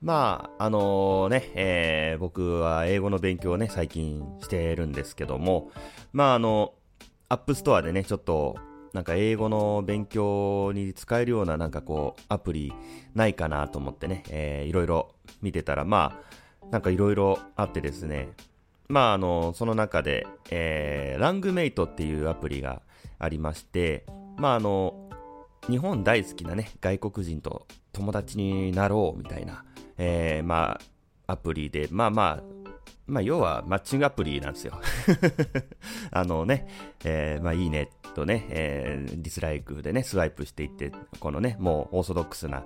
まあ、あのね、えー、僕は英語の勉強をね、最近してるんですけども、まあ、あの、 App Store でね、ちょっと、なんか英語の勉強に使えるようななんかこう、アプリないかなと思ってね、えー、いろいろ見てたら、まあ、なんかいろいろあってですね、まあ、あの、その中で、えー、 Langmate っていうアプリがありまして、まあ、あの、日本大好きなね、外国人と友達になろうみたいな、えー、まあ、アプリで、まあまあ、まあ、要はマッチングアプリなんですよ。あのね、えー、まあいいねとね、えー、ディスライクでね、スワイプしていって、このね、もうオーソドックスな、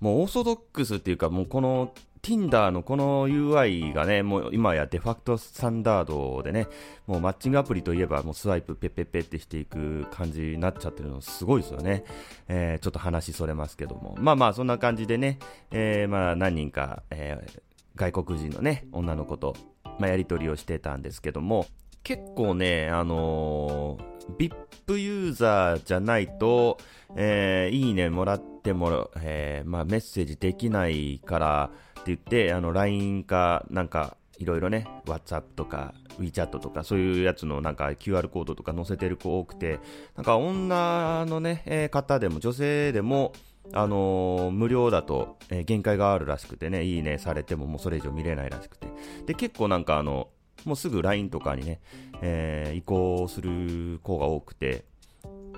もうオーソドックスっていうか、もうこの Tinder のこの UI がね、もう今やデファクトスタンダードでね、もうマッチングアプリといえばもうスワイプペッペッペってしていく感じになっちゃってるのすごいですよね。えー、ちょっと話それますけども。まあまあそんな感じでね、えー、まあ何人か、えー、外国人のね、女の子と、まあ、やり取りをしてたんですけども、結構ね、あのー、VIP ユーザーじゃないと、えー、いいねもらっても、えー、まあ、メッセージできないから言って、あの、LINE か、なんか、いろいろね、WhatsApp とか WeChat とかそういうやつのなんか QR コードとか載せてる子多くて、なんか女のね、えー、方でも女性でも、あのー、無料だと、えー、限界があるらしくてね、いいねされてももうそれ以上見れないらしくて。で、結構なんかあの、もうすぐ LINE とかにね、え、移行する子が多くて、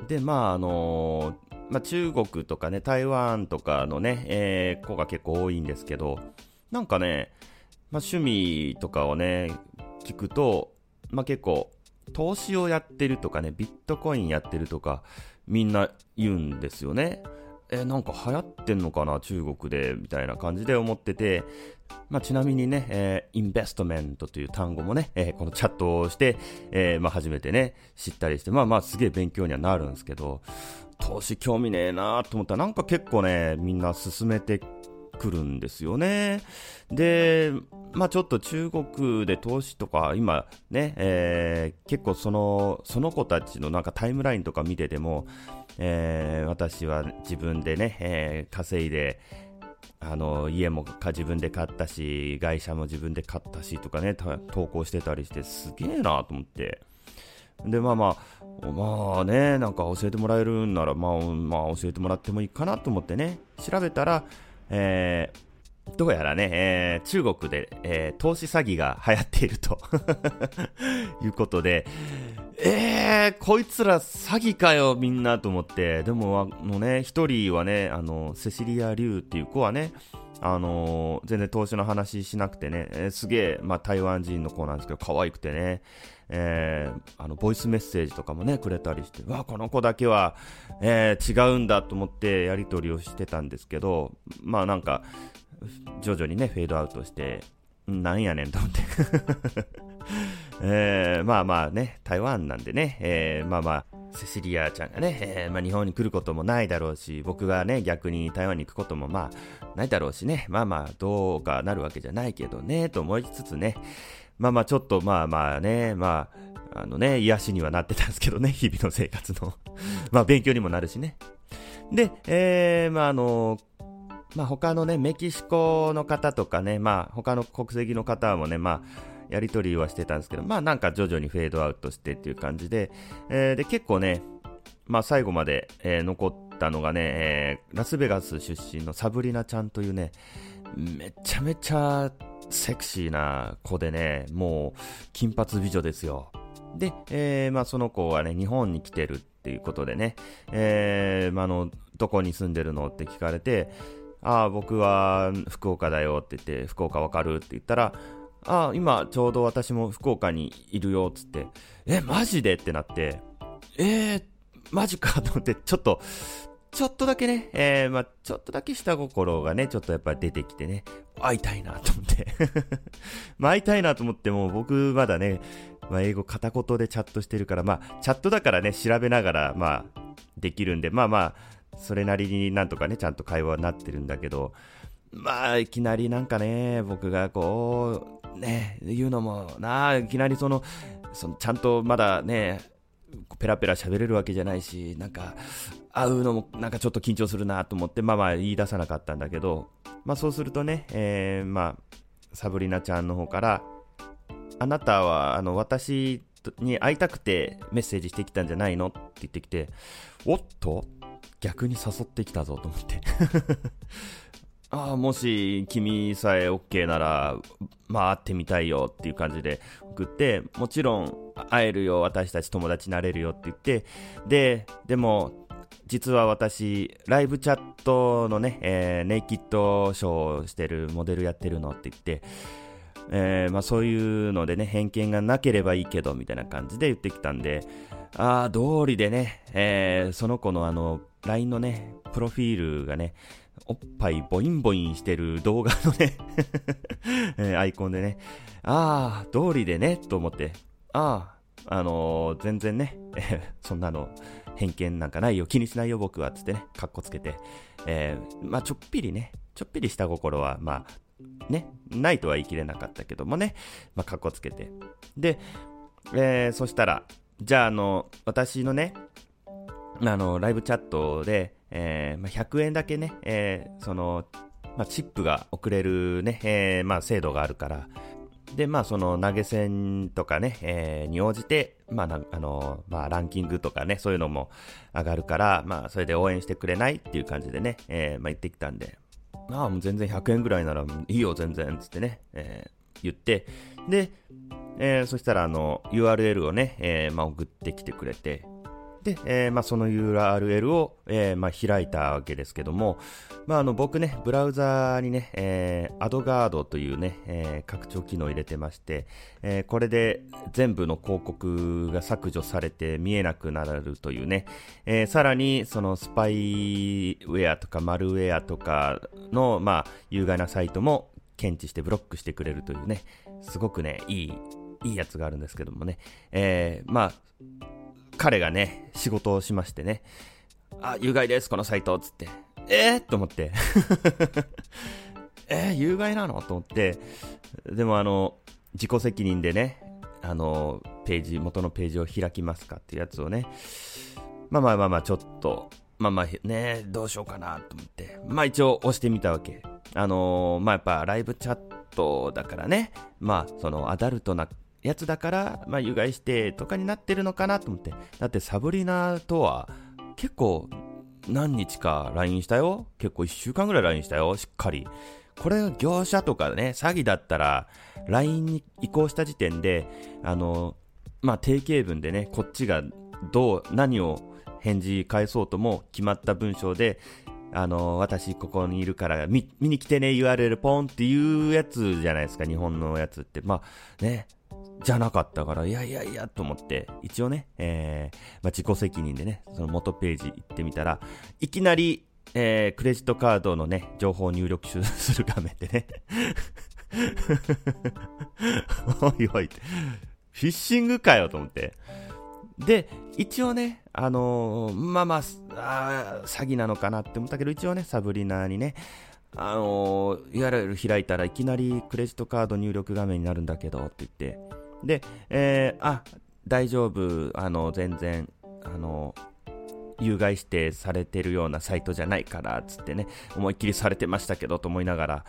で、まあ、あの、まあ、中国とかね、台湾とかのね、えー、子が結構多いんですけど、なんかね、まあ、趣味とかをね、聞くと、まあ、結構、投資をやってるとかね、ビットコインやってるとか、みんな言うんですよね。えなんか流行ってんのかな、中国で、みたいな感じで思ってて、まあ、ちなみにね、えー、インベストメントという単語もね、えー、このチャットをして、えー、まあ、初めてね、知ったりして、まあまあ、すげえ勉強にはなるんですけど、投資興味ねえなと思ったら、なんか結構ね、みんな進めてくるんですよね。で、まあちょっと中国で投資とか、今ね、えー、結構その、その子たちのなんかタイムラインとか見てても、えー、私は自分でね、えー、稼いで、あの家も自分で買ったし、会社も自分で買ったしとかね、投稿してたりして、すげえなと思って。で、まあまあ、まあね、なんか教えてもらえるんなら、まあ、まあ教えてもらってもいいかなと思ってね、調べたら、えー、どうやらね、えー、中国で、えー、投資詐欺が流行っていると いうことで、えー、こいつら詐欺かよ、みんなと思って、でも、あのね、一人はね、あの、セシリア・リュウっていう子はね、あのー、全然投資の話しなくてね、えー、すげえ、まあ、台湾人の子なんですけど、可愛くてね、えー、あの、ボイスメッセージとかもね、くれたりして、わ、この子だけは、えー、違うんだと思ってやり取りをしてたんですけど、まあなんか、徐々にね、フェードアウトして、なんやねんと思って。えー、まあまあね、台湾なんでね、えー、まあまあ、セシリアちゃんがね、えー、まあ、日本に来ることもないだろうし、僕がね、逆に台湾に行くこともまあ、ないだろうしね、まあまあ、どうかなるわけじゃないけどね、と思いつつね、まあまあ、ちょっとまあまあね、まあ、あのね、癒しにはなってたんですけどね、日々の生活のまあ、勉強にもなるしね。で、えー、まああの、まあ他のね、メキシコの方とかね、まあ他の国籍の方もね、まあ、やり取りはしてたんですけど、まあなんか徐々にフェードアウトしてっていう感じで、えー、で結構ね、まあ最後まで、えー、残ったのがね、えー、ラスベガス出身のサブリナちゃんというね、めちゃめちゃセクシーな子でね、もう金髪美女ですよ。で、えー、まあその子はね、日本に来てるっていうことでね、えー、まあの、どこに住んでるのって聞かれて、ああ、僕は福岡だよって言って、福岡わかるって言ったら、ああ、今ちょうど私も福岡にいるよっつって、え、マジで？ってなって、えー、マジかと思って、ちょっと、ちょっとだけね、えー、まあ、ちょっとだけ下心がね、ちょっとやっぱり出てきてね、会いたいなと思って。まあ、会いたいなと思っても、僕まだね、まあ、英語片言でチャットしてるから、まあ、チャットだからね、調べながら、まあ、できるんで、まあまあ、それなりになんとかね、ちゃんと会話になってるんだけど、まあ、いきなりなんかね、僕がこう、ね、言うのもな、いきなりその、そのちゃんとまだね、ペラペラ喋れるわけじゃないし、なんか、会うのもなんかちょっと緊張するなと思って、まあまあ言い出さなかったんだけど、まあそうするとね、えー、まあ、サブリナちゃんの方から、あなたは、あの、私に会いたくてメッセージしてきたんじゃないのって言ってきて、おっと？逆に誘ってきたぞと思って。ああ、もし君さえ OK なら、まあ会ってみたいよっていう感じで送って、もちろん会えるよ、私たち友達になれるよって言って、で、でも、実は私、ライブチャットのね、えー、ネイキッドショーをしてるモデルやってるのって言って、えー、まあそういうのでね、偏見がなければいいけど、みたいな感じで言ってきたんで、ああ、通りでね、えー、その子のあの、LINE のね、プロフィールがね、おっぱいボインボインしてる動画のね えアイコンでね、ああ、通りでね、と思って、ああ、あのー、全然ね、え そんなの偏見なんかないよ、気にしないよ僕は、つってね、カッコつけて、えー、まあちょっぴりね、ちょっぴり下心は、まあ、ね、ないとは言い切れなかったけどもね、まあカッコつけて。で、えー、そしたら、じゃああの、私のね、あの、ライブチャットで、えー、まあ、100円だけね、えー、その、まあ、チップが送れるね、えー、まあ、制度があるから、で、まあ、その投げ銭とかね、えー、に応じて、まあ、あの、まあ、ランキングとかね、そういうのも上がるから、まあ、それで応援してくれないっていう感じでね、えー、まあ、言ってきたんで、ああ、もう全然100円ぐらいならいいよ、全然、つってね、えー、言って、で、えー、そしたら、あの、URL をね、えー、まあ、送ってきてくれて、で、えー、まあ、その URL を、えー、まあ、開いたわけですけども、まあ、あの僕ね、ブラウザにね、えー、アドガードというね、え、拡張機能を入れてまして、え、これで全部の広告が削除されて見えなくなるというね、え、さらにそのスパイウェアとかマルウェアとかの、まあ、有害なサイトも検知してブロックしてくれるというね、すごくね、いい、いいやつがあるんですけどもね、え、まあ、彼がね、仕事をしましてね、あ、有害です、このサイト、つって。えー、と思って。えー、有害なの？と思って。でもあの、自己責任でね、あの、ページ、元のページを開きますかっていうやつをね、まあまあまあまあ、ちょっと、まあまあね、どうしようかなと思って、まあ一応押してみたわけ。あのー、まあやっぱライブチャットだからね、まあそのアダルトなやつだから、まあ、有害してとかになってるのかなと思って。だってサブリナとは結構何日か LINE したよ。結構1週間ぐらい LINE したよ。しっかり。これ業者とかね、詐欺だったら LINE に移行した時点で、あの、まあ、定型文でね、こっちがどう、何を返事返そうとも決まった文章で、あの、私ここにいるから見、見に来てね URL ポンっていうやつじゃないですか、日本のやつって。まあね、じゃなかったから、いやいやいや、と思って、一応ね、えー、まあ、自己責任でね、その元ページ行ってみたら、いきなり、えー、クレジットカードのね、情報を入力する画面でね。おいおい、フィッシングかよと思って。で、一応ね、あのー、まあまああ、詐欺なのかなって思ったけど、一応ね、サブリナーにね、あのー、URL 開いたらいきなりクレジットカード入力画面になるんだけどって言って、で、えー、あ、大丈夫、あの、全然、あの、有害指定されてるようなサイトじゃないから、つってね、思いっきりされてましたけど、と思いながら、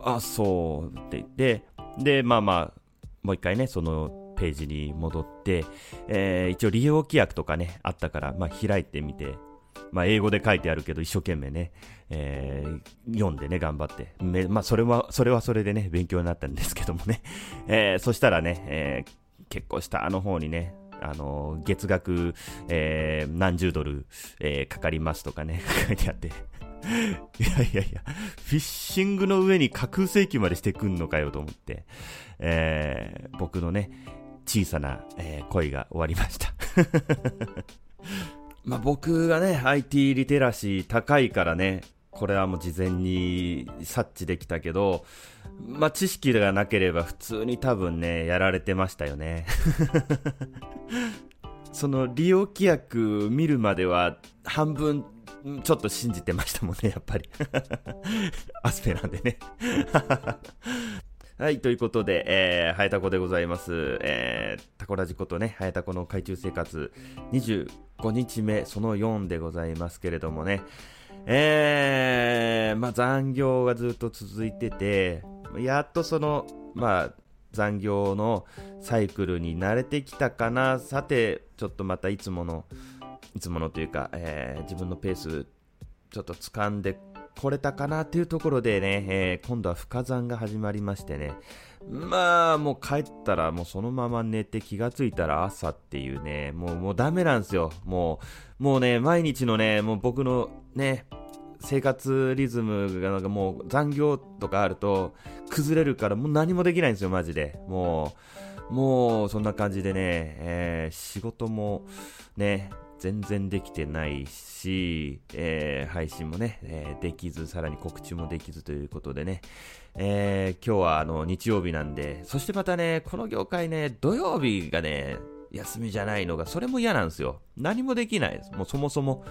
あ、そうって言って、で、まあまあ、もう一回ね、そのページに戻って、えー、一応利用規約とかね、あったから、まあ開いてみて、まあ、英語で書いてあるけど、一生懸命ね、えー、読んでね、頑張って。めまあ、それは、それはそれでね、勉強になったんですけどもね。えー、そしたらね、えー、結構下の方にね、あの、月額、えー、何十ドル、えー、かかりますとかね、書いてあって。いやいやいや、フィッシングの上に架空請求までしてくんのかよと思って、えー、僕のね、小さな、えー、恋が終わりました。まあ、僕がね、IT リテラシー高いからね、これはもう事前に察知できたけど、まあ、知識がなければ普通に多分ね、やられてましたよね。その利用規約見るまでは半分ちょっと信じてましたもんね、やっぱり。アスペなんでね。はい、ということで、えー、はやたこでございます。えー、タコラジコとね、はやたこの海中生活25日目、その4でございますけれどもね、えー、まあ残業がずっと続いてて、やっとその、まあ、残業のサイクルに慣れてきたかな。さて、ちょっとまたいつもの、いつものというか、えー、自分のペース、ちょっと掴んでこれたかなっていうところでね、えー、今度は深山が始まりましてね、まあ、もう帰ったらもうそのまま寝て気がついたら朝っていうね、もう、もうダメなんですよ。もう、もうね、毎日のね、もう僕のね、生活リズムがなんかもう残業とかあると崩れるからもう何もできないんですよ、マジで。もう、もうそんな感じでね、えー、仕事もね、全然できてないし、えー、配信もね、えー、できず、さらに告知もできずということでね、えー、今日はあの日曜日なんで、そしてまたね、この業界ね、土曜日がね、休みじゃないのが、それも嫌なんですよ。何もできないです。もうそもそも、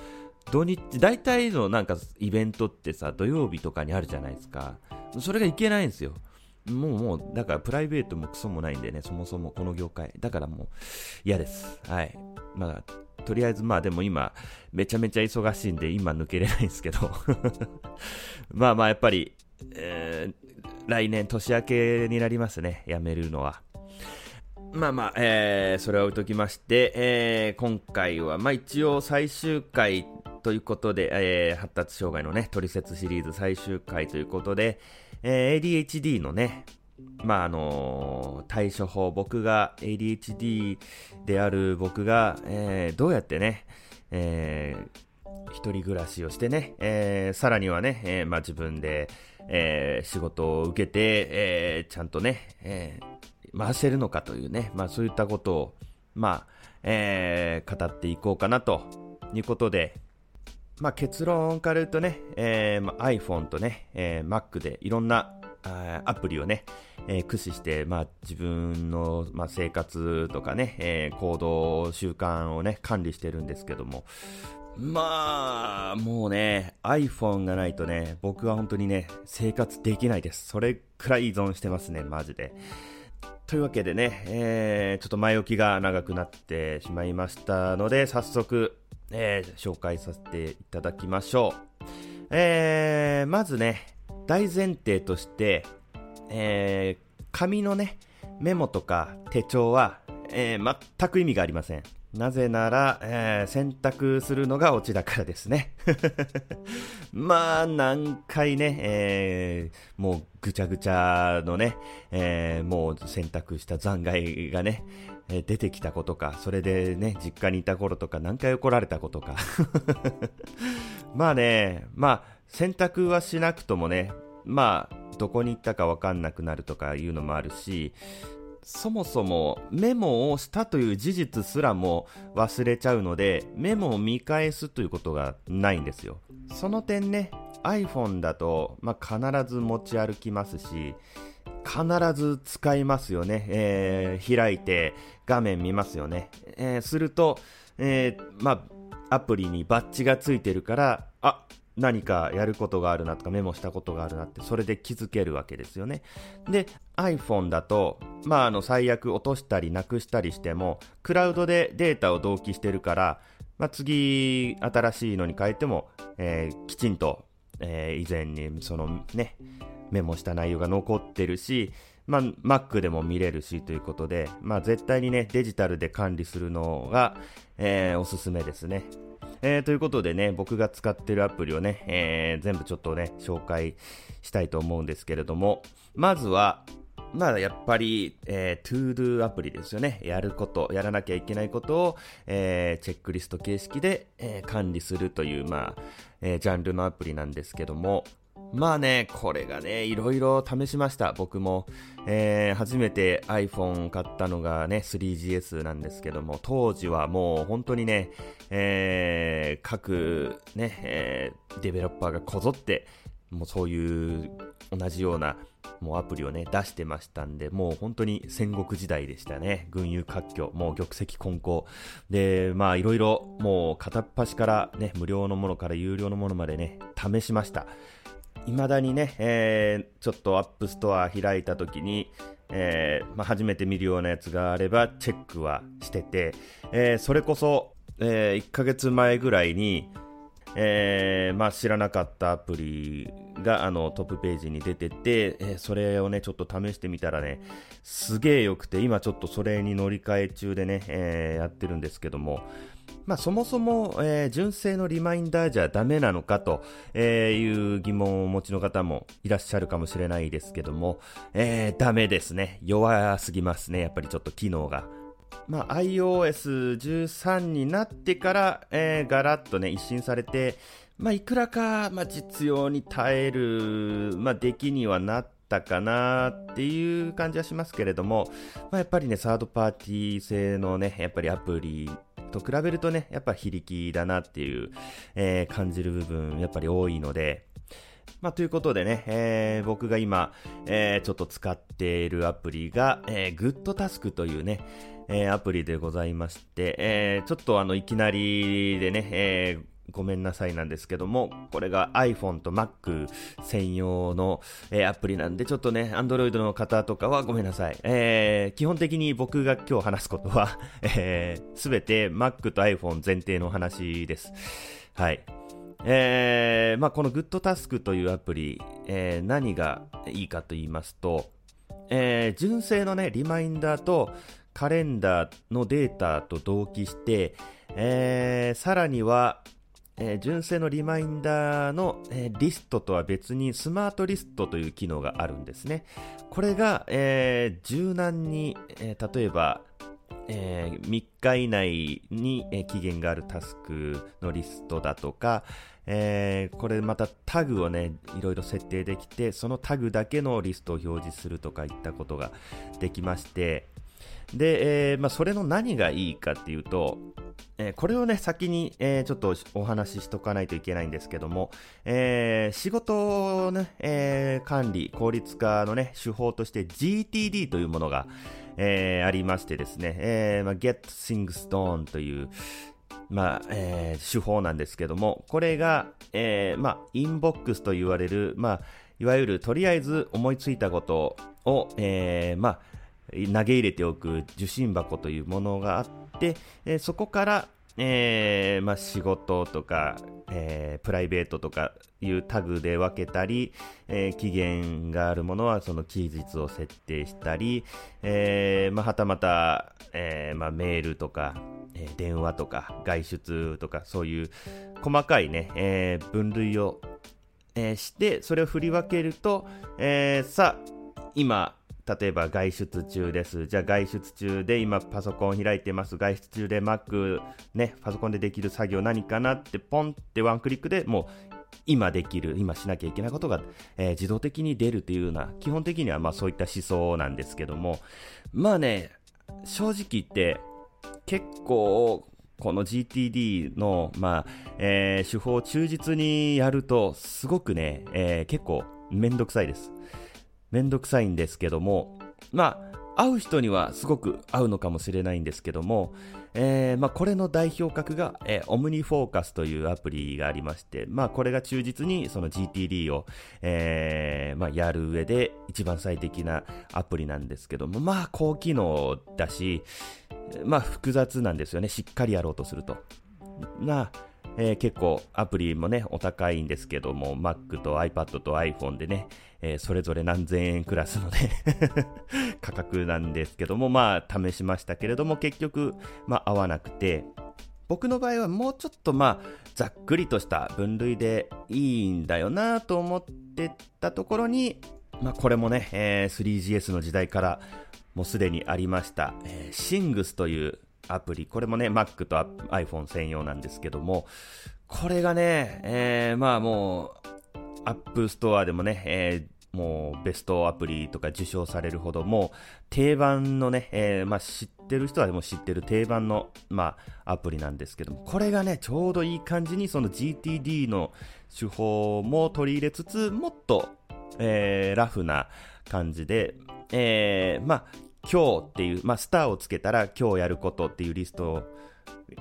土日、大体のなんかイベントってさ、土曜日とかにあるじゃないですか。それがいけないんですよ。もうもう、だからプライベートもクソもないんでね、そもそもこの業界。だからもう嫌です。はい。まあ、とりあえずまあでも今、めちゃめちゃ忙しいんで今抜けれないんですけど まあまあやっぱり、えー、来年年明けになりますね、辞めるのは。まあまあ、えー、それは置いときまして、えー、今回は、まあ一応最終回ということで、えー、発達障害のね、トリセツシリーズ最終回ということで、えー、ADHD のね、まああの対処法、僕が ADHD である僕が、えー、どうやってね、えー、一人暮らしをしてね、えー、さらにはね、えー、まあ自分で、えー、仕事を受けて、えー、ちゃんとね、えー、回せるのかというね、まあそういったことを、まあ、えー、語っていこうかなということで、まあ結論から言うとね、えーまあ、iPhone とね、えー、Mac でいろんなアプリをね、えー、駆使して、まあ、自分の、まあ、生活とかね、えー、行動習慣をね、管理してるんですけども、まあ、もうね、iPhone がないとね、僕は本当にね、生活できないです。それくらい依存してますね、マジで。というわけでね、えー、ちょっと前置きが長くなってしまいましたので、早速、えー、紹介させていただきましょう。えー、まずね、大前提として、えー、紙のね、メモとか手帳は、えー、全く意味がありません。なぜなら、えー、選択するのがオチだからですね。まあ、何回ね、えー、もうぐちゃぐちゃのね、えー、もう選択した残骸がね、え出てきたことか、それでね、実家にいた頃とか何回怒られたことか。まあね、まあ、選択はしなくともね、まあ、どこに行ったかわかんなくなるとかいうのもあるし、そもそもメモをしたという事実すらも忘れちゃうので、メモを見返すということがないんですよ。その点ね、iPhone だと、まあ、必ず持ち歩きますし、必ず使いますよね。えー、開いて画面見ますよね。えー、すると、えー、まあ、アプリにバッジがついてるから、あ、何かやることがあるなとかメモしたことがあるなってそれで気づけるわけですよね。で、iPhone だと、まあ、あの最悪落としたりなくしたりしてもクラウドでデータを同期してるから、まあ、次新しいのに変えても、えー、きちんと、えー、以前にそのねメモした内容が残ってるし、まあ、Mac でも見れるしということで、まあ、絶対にねデジタルで管理するのが、えー、おすすめですね。えー、ということでね、僕が使ってるアプリをね、えー、全部ちょっとね、紹介したいと思うんですけれども、まずは、まあ、やっぱり、えー、 ToDo アプリですよね。やること、やらなきゃいけないことを、えー、チェックリスト形式で、えー、管理するという、まあ、えー、ジャンルのアプリなんですけども、まあね、これがね、いろいろ試しました。僕も、えー、初めて iPhone 買ったのがね、3GS なんですけども、当時はもう本当にね、えー、各ね、えー、デベロッパーがこぞって、もうそういう同じようなもうアプリをね、出してましたんで、もう本当に戦国時代でしたね。群雄割拠、もう玉石混交。で、まあいろいろ、もう片っ端からね、無料のものから有料のものまでね、試しました。未だにね、えー、ちょっと App Store 開いた時に、えー、まあ、初めて見るようなやつがあればチェックはしてて、えー、それこそ、え1ヶ月前ぐらいに、えまあ、知らなかったアプリがあのトップページに出てて、えそれをね、ちょっと試してみたらね、すげえ良くて、今ちょっとそれに乗り換え中でね、えやってるんですけども、まあ、そもそも、えー、純正のリマインダーじゃダメなのかという疑問をお持ちの方もいらっしゃるかもしれないですけども、えー、ダメですね。弱すぎますね。やっぱりちょっと機能が。まあ、iOS13 になってから、えー、ガラッとね、一新されて、まあ、いくらか、まあ、実用に耐える、まあ、出来にはなったかなっていう感じはしますけれども、まあ、やっぱりね、サードパーティー製のね、やっぱりアプリと比べるとね、やっぱ非力だなっていう、えー、感じる部分、やっぱり多いので、まあ、ということでね、えー、僕が今、えー、ちょっと使っているアプリが、えー、グッドタスクというね、えー、アプリでございまして、えー、ちょっとあの、いきなりでね、えー、ごめんなさいなんですけども、これが iPhone と Mac 専用の、えー、アプリなんで、ちょっとね、Android の方とかはごめんなさい。えー、基本的に僕が今日話すことは、えー、べて Mac と iPhone 前提の話です。はい。えー、まあ、この GoodTask というアプリ、えー、何がいいかと言いますと、えー、純正のね、リマインダーとカレンダーのデータと同期して、えー、さらには、えー、純正のリマインダーの、えー、リストとは別にスマートリストという機能があるんですね。これが、えー、柔軟に、え例えば、え3日以内に、え期限があるタスクのリストだとか、えこれまたタグをね、いろいろ設定できて、そのタグだけのリストを表示するとかいったことができまして、で、えまあ、それの何がいいかっていうと、えー、これをね、先に、えー、ちょっとお話ししとかないといけないんですけども、えー、仕事をね、え管理、効率化のね、手法として GTD というものが、えありましてですね、えまあ、Get Things Done という、まあ、え手法なんですけども、これが、えまあ、インボックスと言われる、まあ、いわゆるとりあえず思いついたことを、えまあ、投げ入れておく受信箱というものがあって、え、そこから、えーまあ、仕事とか、えー、プライベートとかいうタグで分けたり、えー、期限があるものはその期日を設定したり、えまあ、はたまた、えまあ、メールとか、え、電話とか外出とかそういう細かいね、え、分類を、え、してそれを振り分けると、え、さあ今例えば外出中です。じゃあ外出中で今パソコンを開いてます。外出中で Mac ね、パソコンでできる作業何かなってポンってワンクリックでもう今できる、今しなきゃいけないことが、えー、自動的に出るというような、基本的にはまあそういった思想なんですけども、まあね、正直言って結構この GTD の、まあえー、手法を忠実にやるとすごくね、えー、結構めんどくさいです。めんどくさいんですけども、まあ、会う人にはすごく合うのかもしれないんですけども、えー、まあ、これの代表格が、えー、オムニフォーカスというアプリがありまして、まあ、これが忠実にその GTD を、えー、まあ、やる上で一番最適なアプリなんですけども、まあ、高機能だし、まあ、複雑なんですよね。しっかりやろうとすると。まあ、えー、結構アプリもね、お高いんですけども、Mac と iPad と iPhone でね、えー、それぞれ何千円クラスのね 価格なんですけども、まあ、試しましたけれども、結局、まあ、合わなくて、僕の場合はもうちょっとまあ、ざっくりとした分類でいいんだよなと思ってたところに、まあ、これもね、えー、3GS の時代からもうすでにありました、えー、Sings というアプリ、これもね、Mac と iPhone 専用なんですけども、これがね、えー、まあもう、 App Store でもね、え、もうベストアプリとか受賞されるほど、もう定番のね、えー、まあ、知ってる人はでも知ってる定番の、まあ、アプリなんですけども、これがね、ちょうどいい感じにその GTD の手法も取り入れつつ、もっと、えー、ラフな感じで、えー、まあ、今日っていう、まあ、スターをつけたら今日やることっていうリスト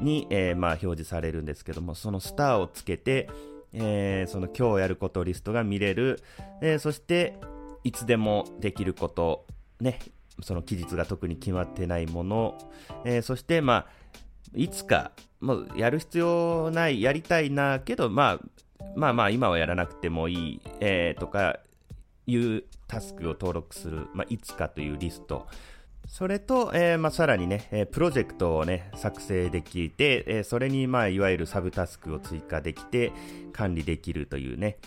に、えー、まあ、表示されるんですけども、そのスターをつけて、えー、その今日やることリストが見れる、えー、そしていつでもできること、ね、その期日が特に決まってないもの、えー、そして、まあ、いつか、もうやる必要ない、やりたいな、けど、まあ、まあまあ、今はやらなくてもいい、えー、とかいうタスクを登録する、まあ、いつかというリスト。それと、えー、まあ、さらにね、えー、プロジェクトをね、作成できて、えー、それに、まあ、いわゆるサブタスクを追加できて、管理できるというね、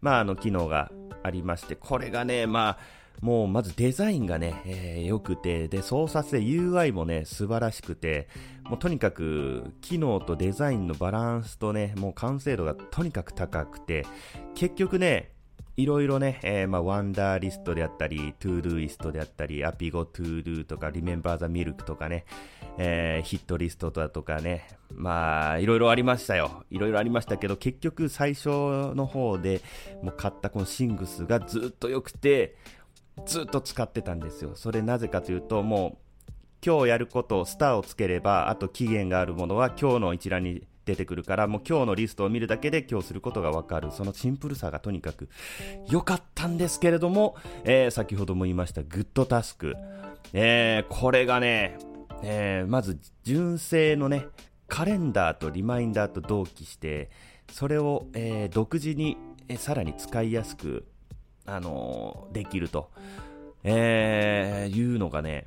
まあ、あの、機能がありまして、これがね、まあ、もうまずデザインがね、えー、良くて、で、操作性 UI もね、素晴らしくて、もうとにかく機能とデザインのバランスとね、もう完成度がとにかく高くて、結局ね、いろいろね、えー、まあ、 Wunderlist であったり、 Todoist であったり、 Appigo Todo とか、 Remember The Milk とかね、えー、 Hit List だとかね、まあ、いろいろありましたよ。いろいろありましたけど、結局最初の方でもう買ったこの Things がずっと良くて、ずっと使ってたんですよ。それなぜかというと、もう、今日やることをスターをつければ、あと期限があるものは今日の一覧に出てくるから、もう今日のリストを見るだけで今日することがわかる。そのシンプルさがとにかく良かったんですけれども、えー、先ほども言いましたグッドタスク。えー、これがね、えー、まず純正のね、カレンダーとリマインダーと同期して、それを、えー、独自に、えー、さらに使いやすくあのー、できると、えー、いうのがね、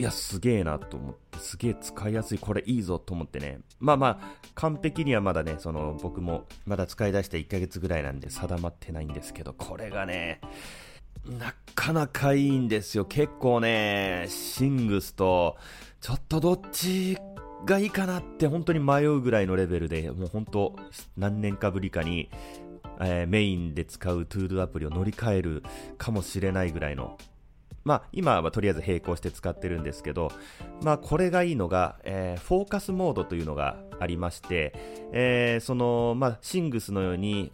いや、すげえなと思って、すげえ使いやすい、これいいぞと思ってね。まあまあ、完璧にはまだね、その、僕もまだ使い出して1ヶ月ぐらいなんで定まってないんですけど、これがね、なかなかいいんですよ。結構ね、シングスと、ちょっとどっちがいいかなって本当に迷うぐらいのレベルで、もう本当、何年かぶりかに、えー、メインで使うトゥードアプリを乗り換えるかもしれないぐらいの、まあ、今はとりあえず並行して使ってるんですけど、まあ、これがいいのが、えー、フォーカスモードというのがありまして、えー、その、まあ、シングスのように、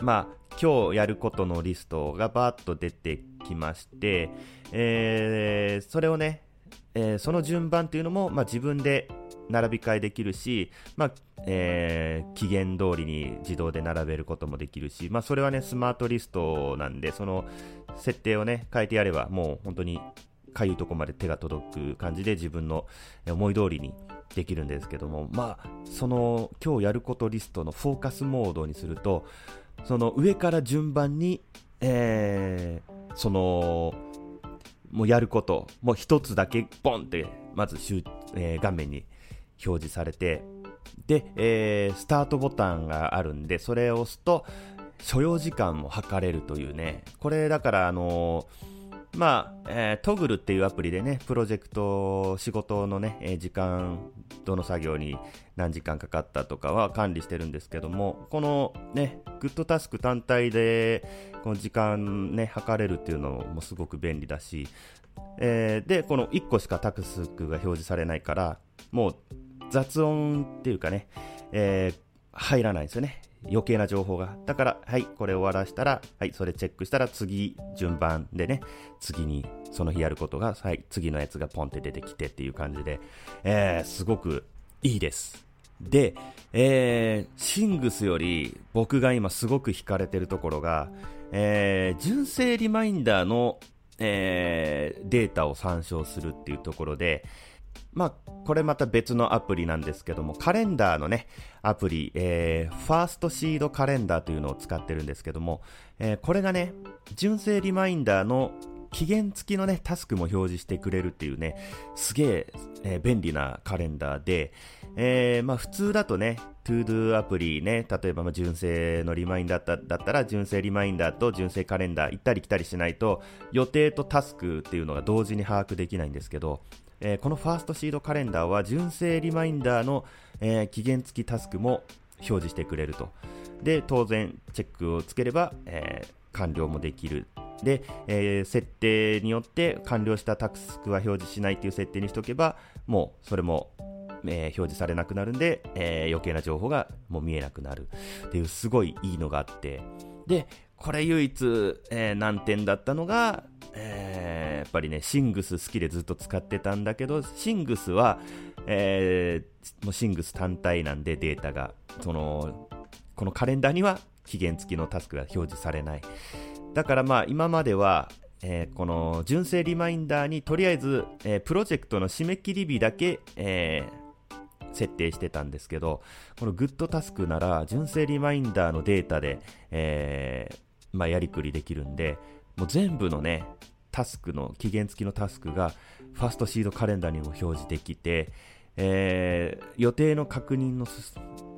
まあ、今日やることのリストがバーッと出てきまして、えー、それをね、えー、その順番というのも、まあ、自分で並び替えできるし、まあえー、期限通りに自動で並べることもできるし、まあ、それはね、スマートリストなんで、その設定をね、変えてやれば、もう本当にかゆいとこまで手が届く感じで自分の思い通りにできるんですけども、まあ、その今日やることリストのフォーカスモードにすると、その上から順番に、えー、その、もうやること、もう一つだけボンって、まず、えー、画面に表示されて、で、えー、スタートボタンがあるんで、それを押すと、所要時間も測れるというね、これだから、あのー、まあ、えー、トグルっていうアプリでね、プロジェクト、仕事のね、え時間、どの作業に何時間かかったとかは管理してるんですけども、このね、グッドタスク単体で、この時間ね、測れるっていうのもすごく便利だし、えー、で、この1個しかタクスクが表示されないから、もう雑音っていうかね、えー、入らないんですよね。余計な情報が。だから、はい、これ終わらしたら、はい、それチェックしたら次、順番でね、次に、その日やることが、はい、次のやつがポンって出てきてっていう感じで、えー、すごくいいです。で、えー、シングスより僕が今すごく惹かれてるところが、えー、純正リマインダーの、えー、データを参照するっていうところで、まあ、これまた別のアプリなんですけども、カレンダーのね、アプリ、えー、ファーストシードカレンダーというのを使ってるんですけども、えー、これがね、純正リマインダーの期限付きのね、タスクも表示してくれるっていうね、すげええー、便利なカレンダーで、えー、まあ普通だとね、 ToDo アプリね、例えばまあ純正のリマインダーだったら、純正リマインダーと純正カレンダー行ったり来たりしないと、予定とタスクっていうのが同時に把握できないんですけど、えー、この FirstSeed Calendar は純正リマインダーの、えー、期限付きタスクも表示してくれると。で、当然チェックをつければ、えー、完了もできる。で、えー、設定によって完了したタスクは表示しないという設定にしておけば、もうそれも、えー、表示されなくなるんで、えー、余計な情報がもう見えなくなるっていうすごいいいのがあって、で、これ唯一、えー、難点だったのが、えー、やっぱりね、シングス好きでずっと使ってたんだけど、シングスは、えー、もうシングス単体なんでデータが、その、このカレンダーには期限付きのタスクが表示されない。だからまあ今までは、えー、この純正リマインダーにとりあえず、えー、プロジェクトの締め切り日だけ、えー、設定してたんですけど、このグッドタスクなら純正リマインダーのデータで、えまあ、やりくりできるんで、もう全部のね、タスクの、期限付きのタスクが、ファーストシードカレンダーにも表示できて、えー、予定の確認の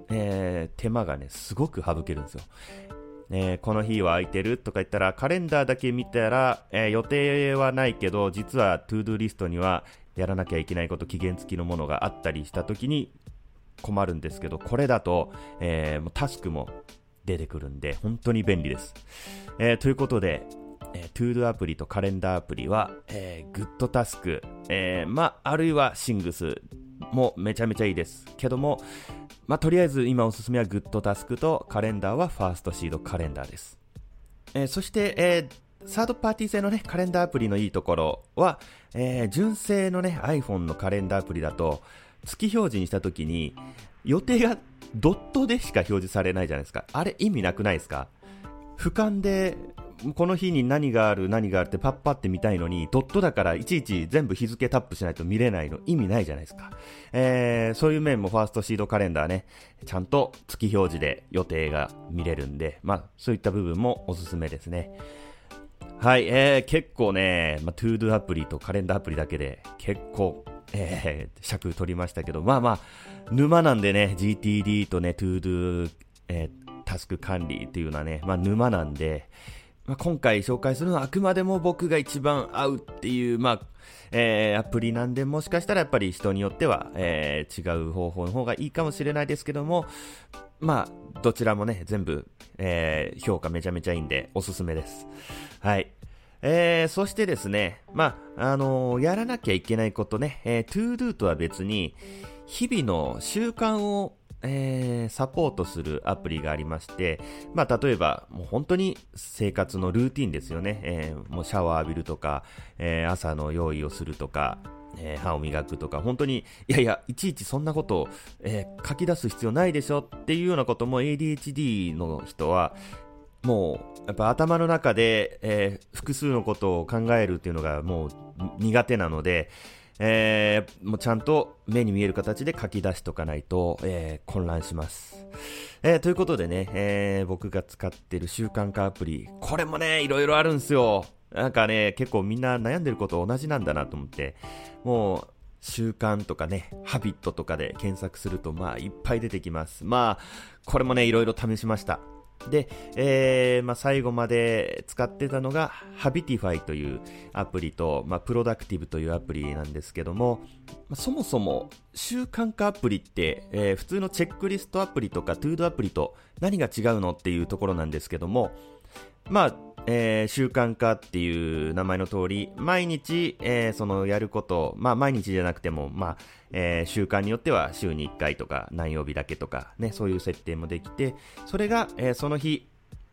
えー、手間がね、すごく省けるんですよ。えー、この日は空いてるとか言ったら、カレンダーだけ見たら、えー、予定はないけど、実は ToDo リストにはやらなきゃいけないこと、期限付きのものがあったりした時に困るんですけど、これだと、えー、タスクも出てくるんで、本当に便利です。えー、ということで、えー、 ToDo アプリとカレンダーアプリは、えー、 GoodTask、えー、まあ、るいはシングスもめちゃめちゃいいです。けども、ま、とりあえず今おすすめはグッドタスクとカレンダーはファーストシードカレンダーです。えー、そして、えー、サードパーティー製のね、カレンダーアプリのいいところは、えー、純正のね、iPhone のカレンダーアプリだと、月表示にしたときに、予定がドットでしか表示されないじゃないですか。あれ意味なくないですか？俯瞰で、この日に何がある、何があるってパッパって見たいのに、ドットだからいちいち全部日付タップしないと見れないの意味ないじゃないですか。えー、そういう面も FirstSeed Calendar ね、ちゃんと月表示で予定が見れるんで、まあそういった部分もおすすめですね。はい、えー、結構ね、まあ、 ToDo アプリとカレンダーアプリだけで結構、えー、尺取りましたけど、まあまあ、沼なんでね、GTD とね、 ToDo、えー、タスク管理っていうのはね、まあ沼なんで、まあ、今回紹介するのはあくまでも僕が一番合うっていう、まあ、えー、アプリなんで、もしかしたらやっぱり人によっては、えー、違う方法の方がいいかもしれないですけども、まあ、どちらもね、全部、えー、評価めちゃめちゃいいんで、おすすめです。はい。えー、そしてですね、まあ、あのー、やらなきゃいけないことね、えー、to do とは別に、日々の習慣をえー、サポートするアプリがありまして、まあ、例えば、もう本当に生活のルーティンですよね。えー、もうシャワー浴びるとか、えー、朝の用意をするとか、えー、歯を磨くとか、本当に、いやいや、いちいちそんなことを、えー、書き出す必要ないでしょっていうようなことも ADHD の人は、もう、やっぱ頭の中で、えー、複数のことを考えるっていうのがもう苦手なので、えー、もうちゃんと目に見える形で書き出しとかないと、えー、混乱します。えー、ということでね、えー、僕が使ってる習慣化アプリ、これもね、いろいろあるんですよ。なんかね、結構みんな悩んでること同じなんだなと思って、もう、習慣とかね、ハビットとかで検索すると、まあ、いっぱい出てきます。まあ、これもね、いろいろ試しました。で、えー、まあ、最後まで使ってたのが Habitify というアプリと、まあ、Productive というアプリなんですけども、まあ、そもそも習慣化アプリって、えー、普通のチェックリストアプリとか ToDo アプリと何が違うのっていうところなんですけども、まあ、えー、習慣化っていう名前の通り、毎日、えー、そのやること、まあ毎日じゃなくても、まあ、えー、習慣によっては週に1回とか何曜日だけとかね、そういう設定もできて、それが、え、その日、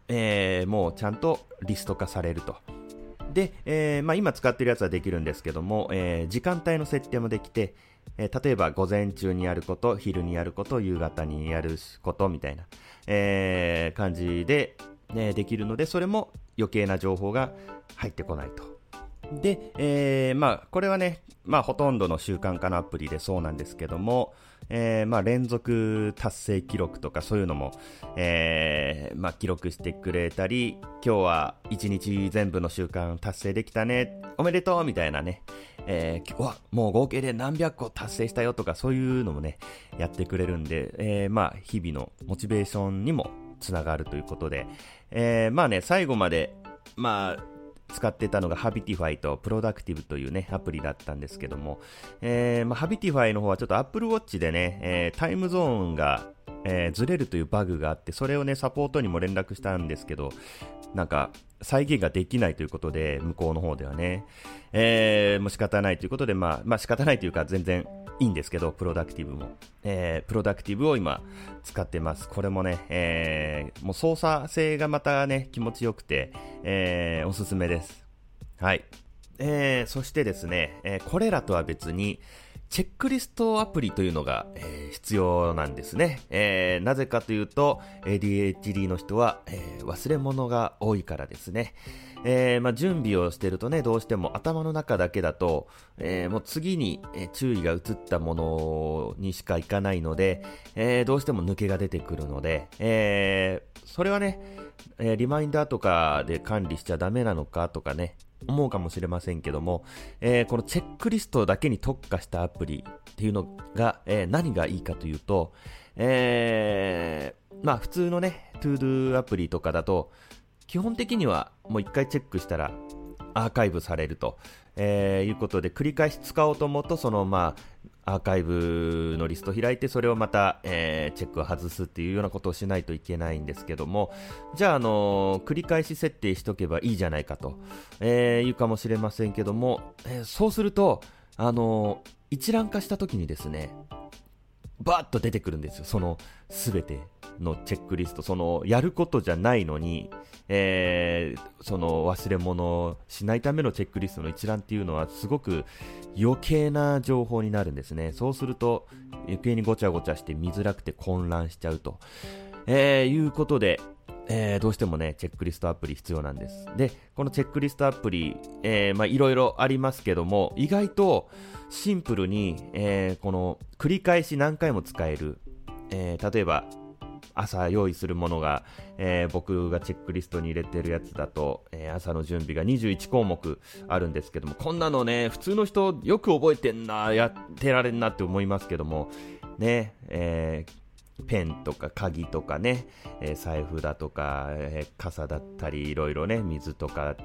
え、もうちゃんとリスト化されると。で、えまあ、今使ってるやつはできるんですけども、え、時間帯の設定もできて、え、例えば午前中にやること、昼にやること、夕方にやることみたいな、え、感じで、ね、できるので、それも余計な情報が入ってこないと。で、えー、まあ、これはね、まあ、ほとんどの習慣化のアプリでそうなんですけども、えー、まあ、連続達成記録とかそういうのも、えー、まあ、記録してくれたり、今日は一日全部の習慣達成できたね、おめでとうみたいなね、えー、わ、もう合計で何百個達成したよとかそういうのもね、やってくれるんで、えー、まあ、日々のモチベーションにもつながるということで、えー、まあね、最後まで、まあ、使ってたのが Habitify と Productive というね、アプリだったんですけども、えー、まあ、Habitify の方はちょっと Apple Watch でね、えー、タイムゾーンが、えー、ずれるというバグがあって、それをね、サポートにも連絡したんですけど、なんか、再現ができないということで、向こうの方ではね、えー、もう仕方ないということで、まあ、まあ仕方ないというか、全然いいんですけど、プロダクティブも。えー、プロダクティブを今使ってます。これもね、えー、もう操作性がまたね、気持ちよくて、えー、おすすめです。はい。えー、そしてですね、えー、これらとは別に、チェックリストアプリというのが、えー、必要なんですね、えー、なぜかというと ADHD の人は、えー、忘れ物が多いからですね、えーまあ、準備をしてるとねどうしても頭の中だけだと、えー、もう次に、注意が移ったものにしかいかないので、えー、どうしても抜けが出てくるので、え、それはね、え、リマインダーとかで管理しちゃダメなのかとかね思うかもしれませんけども、え、このチェックリストだけに特化したアプリっていうのが、え、何がいいかというと、え、まあ普通のね、トゥードゥアプリとかだと、基本的にはもう一回チェックしたらアーカイブされると、えー、いうことで繰り返し使おうと思うと、そのまあアーカイブのリスト開いて、それをまた、えー、チェックを外すっていうようなことをしないといけないんですけども、じゃあ、あのー、繰り返し設定しとけばいいじゃないかと、えー、いうかもしれませんけども、えー、そうすると、あの一覧化した時にですね、バーッと出てくるんですよ、その全て。のチェックリスト、そのやることじゃないのに、えー、その忘れ物をしないためのチェックリストの一覧っていうのはすごく余計な情報になるんですね。そうすると余計にごちゃごちゃして見づらくて混乱しちゃうと、えー、いうことで、えー、どうしてもね、チェックリストアプリ必要なんです。で、このチェックリストアプリ、えー、まあいろいろありますけども、意外とシンプルに、えー、この繰り返し何回も使える、えー、例えば朝用意するものが、えー、僕がチェックリストに入れてるやつだと、えー、朝の準備が21項目あるんですけども、こんなのね、普通の人よく覚えてんな、やってられんなって思いますけども、ね、えー、ペンとか鍵とかね、えー、財布だとか、えー、傘だったり、いろいろね、水とか、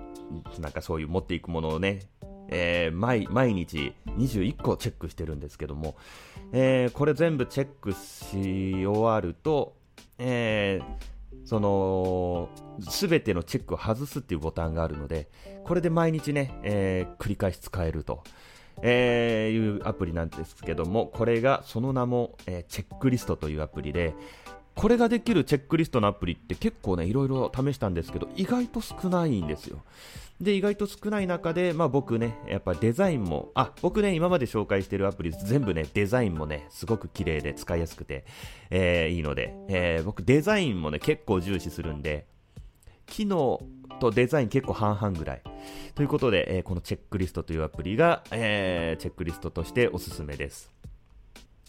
なんかそういう持っていくものをね、えー、毎毎日21個チェックしてるんですけども、えー、これ全部チェックし終わると、えー、その、すべてのチェックを外すっていうボタンがあるので、これで毎日ね、えー、繰り返し使えると。えー、いうアプリなんですけども、これがその名も、えー、チェックリストというアプリで、これができるチェックリストのアプリって結構ね、いろいろ試したんですけど、意外と少ないんですよ。で、意外と少ない中で、まあ僕ね、やっぱデザインも、あ、僕ね、今まで紹介してるアプリ全部ね、デザインもね、すごく綺麗で使いやすくて、えー、いいので、えー、僕デザインもね、結構重視するんで、機能とデザイン結構半々ぐらい。ということで、えー、このチェックリストというアプリが、えー、チェックリストとしておすすめです。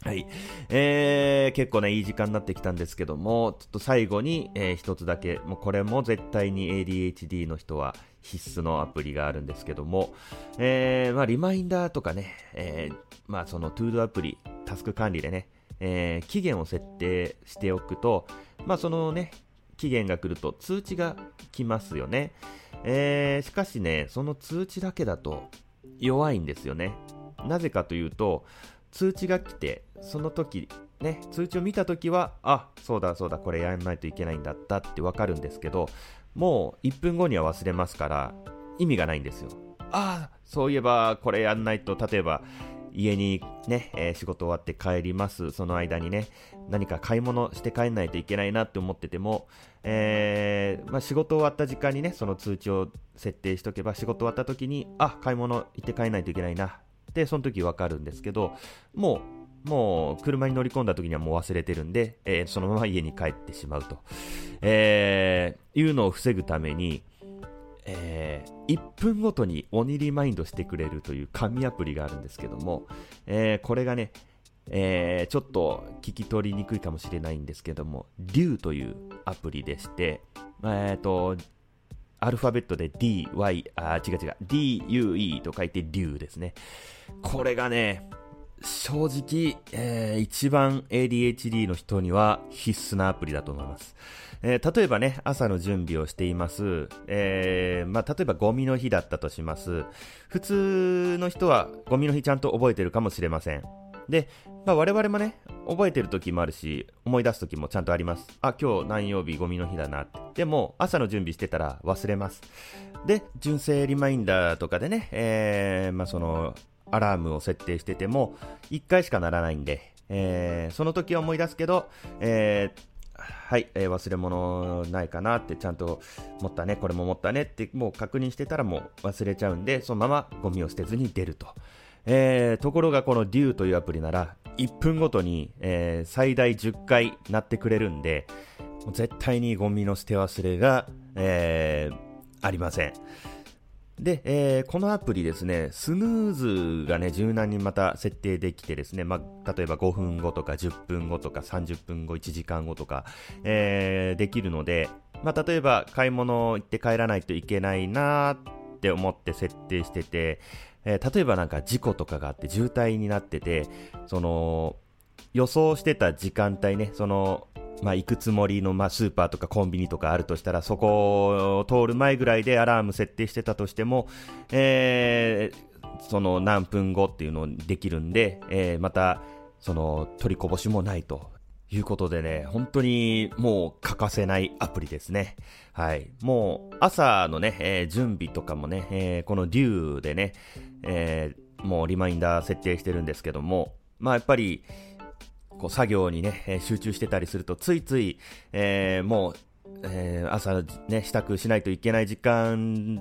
はい。えー、結構ね、いい時間になってきたんですけども、ちょっと最後に、えー、一つだけ、もうこれも絶対に ADHD の人は必須のアプリがあるんですけども、えー、まあ、リマインダーとかね、えー、まあ、そのトゥードアプリ、タスク管理でね、えー、期限を設定しておくと、まあ、そのね、期限が来ると通知が来ますよね。えー、しかしね、その通知だけだと弱いんですよね。なぜかというと、通知が来て、その時、ね、通知を見た時は、あ、そうだそうだ、これやらないといけないんだったってわかるんですけど、もう1分後には忘れますから、意味がないんですよ。ああ、そういえばこれやんないと、例えば、家にね、えー、仕事終わって帰ります。その間にね、何か買い物して帰んないといけないなって思ってても、えー、まあ、仕事終わった時間にね、その通知を設定しとけば、仕事終わった時に、あ、買い物行って帰んないといけないなで、その時わかるんですけど、もう、もう、車に乗り込んだ時にはもう忘れてるんで、えー、そのまま家に帰ってしまうと、えー、いうのを防ぐために、えー、1分ごとに鬼リマインドしてくれるという紙アプリがあるんですけども、えー、これがね、えー、ちょっと聞き取りにくいかもしれないんですけども、竜というアプリでして、えっ、ー、と、アルファベットで D, Y, あ、違う違う、D, U, E と書いて竜ですね。これがね、正直、えー、一番 ADHD の人には必須なアプリだと思います。えー、例えばね、朝の準備をしています。えー、まあ、例えばゴミの日だったとします。普通の人はゴミの日ちゃんと覚えてるかもしれません。で、まあ、我々もね、覚えてる時もあるし、思い出す時もちゃんとあります。あ、今日何曜日ゴミの日だなって。でも、朝の準備してたら忘れます。で、純正リマインダーとかでね、えー、まあ、その、アラームを設定してても、1回しかならないんで、えー、その時は思い出すけど、えー、はい、えー、忘れ物ないかなってちゃんと持ったね、これも持ったねってもう確認してたらもう忘れちゃうんで、そのままゴミを捨てずに出ると。えー、ところがこの DUE というアプリなら、1分ごとに、えー、最大10回なってくれるんで、絶対にゴミの捨て忘れが、えー、ありません。で、えー、このアプリですね、スヌーズがね、柔軟にまた設定できてですね、まあ、例えば5分後とか10分後とか30分後、1時間後とか、えー、できるので、まあ、例えば買い物行って帰らないといけないなって思って設定してて、えー、例えばなんか事故とかがあって渋滞になってて、その、予想してた時間帯ね、その、まあ、行くつもりの、まあ、スーパーとかコンビニとかあるとしたら、そこを通る前ぐらいでアラーム設定してたとしても、えー、その何分後っていうのできるんで、えー、また、その取りこぼしもないということでね、本当にもう欠かせないアプリですね。はい。もう朝のね、えー、準備とかもね、えー、この DUE でね、えー、もうリマインダー設定してるんですけども、まあやっぱり、こう作業にね、集中してたりすると、ついつい、えー、もう、えー、朝ね、支度しないといけない時間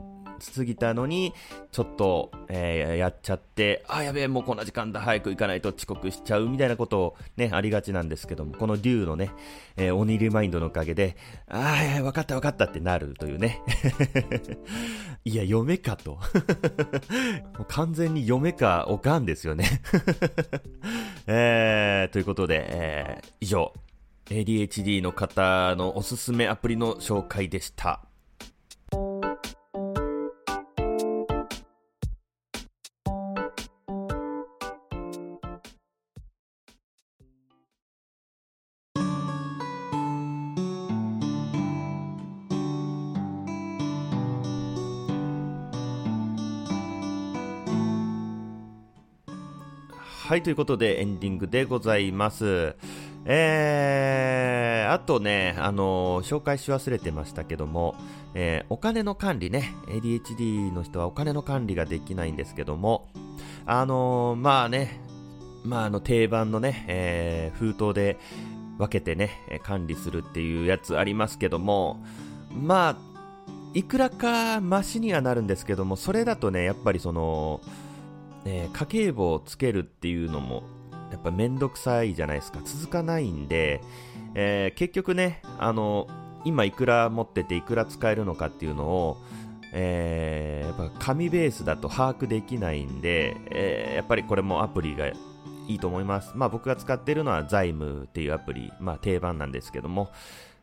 過ぎたのに、ちょっと、えー、やっちゃって、あ、やべえ、もうこんな時間だ、早く行かないと遅刻しちゃうみたいなことをね、ありがちなんですけども、このデューのね、えー、鬼リマインドのおかげで、ああ、わかったわかったってなるというね。いや、嫁かと。完全に嫁かおかんですよね。えー、ということで、えー、以上、ADHD の方のおすすめアプリの紹介でした。はい、ということでエンディングでございます。えー、あとね、あのー、紹介し忘れてましたけども、えー、お金の管理ね、ADHD の人はお金の管理ができないんですけども、あのー、まあね、まああの定番のね、え、封筒で分けてね、管理するっていうやつありますけども、まあ、いくらかマシにはなるんですけども、それだとね、やっぱりその、え、家計簿をつけるっていうのも、やっぱめんどくさいじゃないですか。続かないんで、えー、結局ね、あの、今いくら持ってていくら使えるのかっていうのを、えー、やっぱ紙ベースだと把握できないんで、えー、やっぱりこれもアプリがいいと思います。まあ僕が使ってるのは財務っていうアプリ、まあ定番なんですけども、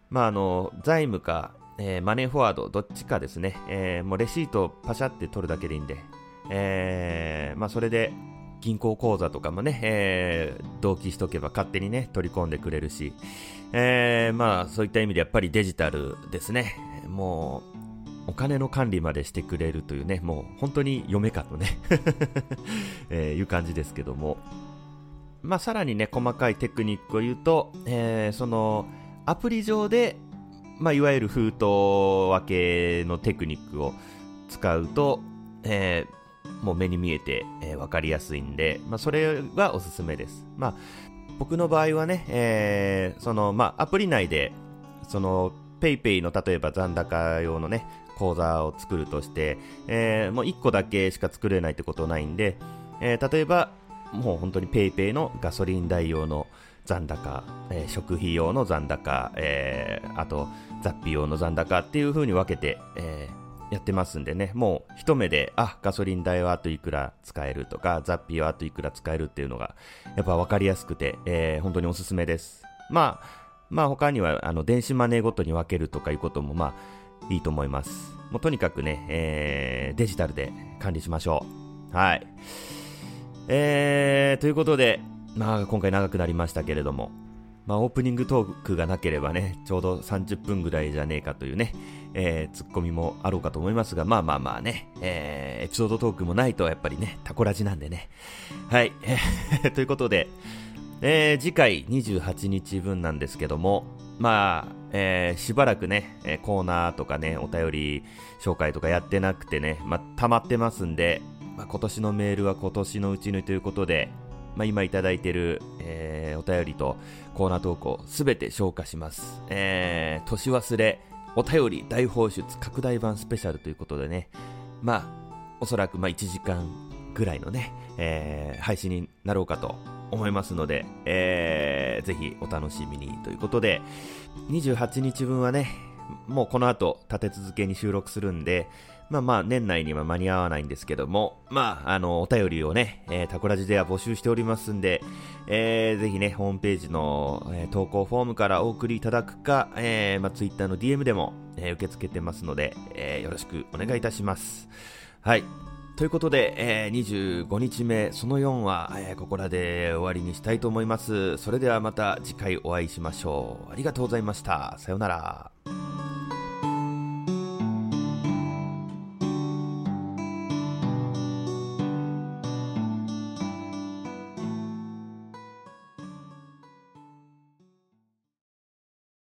まああの、財務か、えー、マネーフォワード、どっちかですね、え、もうレシートをパシャって取るだけでいいんで、えー、まあ、それで銀行口座とかもね、えー、同期しとけば勝手にね、取り込んでくれるし、えー、まあ、そういった意味でやっぱりデジタルですね。もう、お金の管理までしてくれるというね、もう本当に嫁かとね えー、いう感じですけども。まあ、さらにね、細かいテクニックを言うと、えー、その、アプリ上で、まあ、いわゆる封筒分けのテクニックを使うと、えー、もう目に見えて、えー、分かりやすいんで、まあ、それはおすすめです。まあ、僕の場合はね、えー、その、まあ、アプリ内で、その、PayPay の例えば残高用のね、口座を作るとして、えー、もう1個だけしか作れないってことないんで、えー、例えば、もう本当に PayPay のガソリン代用の残高、えー、食費用の残高、えー、あと雑費用の残高っていう風に分けて、えー、やってますんでね、もう一目で、あ、ガソリン代はあといくら使えるとか、雑費はあといくら使えるっていうのが、やっぱ分かりやすくて、えー、本当におすすめです。まあ、まあ他には、あの、電子マネーごとに分けるとかいうことも、まあ、いいと思います。もうとにかくね、えー、デジタルで管理しましょう。はい。えー、ということで、まあ今回長くなりましたけれども、まあ、オープニングトークがなければね、ちょうど30分ぐらいじゃねえかというね、えー、ツッコミもあろうかと思いますが、まあまあまあね、えー、エピソードトークもないとやっぱりね、タコラジなんでね。はい、ということで、えー、次回28日分なんですけども、まあ、えー、しばらくね、コーナーとかね、お便り紹介とかやってなくてね、まあ、溜まってますんで、まあ、今年のメールは今年のうちにということで、まあ、今いただいてる、えー、お便りとコーナー投稿すべて消化します。えー、年忘れ、お便り大放出拡大版スペシャルということでね、まあ、おそらくまあ1時間ぐらいのね、えー、配信になろうかと思いますので、えー、ぜひお楽しみにということで、28日分はね、もうこの後立て続けに収録するんで、まあまあ年内には間に合わないんですけども、まああのお便りをね、えー、タコラジでは募集しておりますんで、えー、ぜひね、ホームページの、えー、投稿フォームからお送りいただくか、えー、まあ Twitter の DM でも、えー、受け付けてますので、えー、よろしくお願いいたします。はい。ということで、えー、25日目、その4は、えー、ここらで終わりにしたいと思います。それではまた次回お会いしましょう。ありがとうございました。さようなら。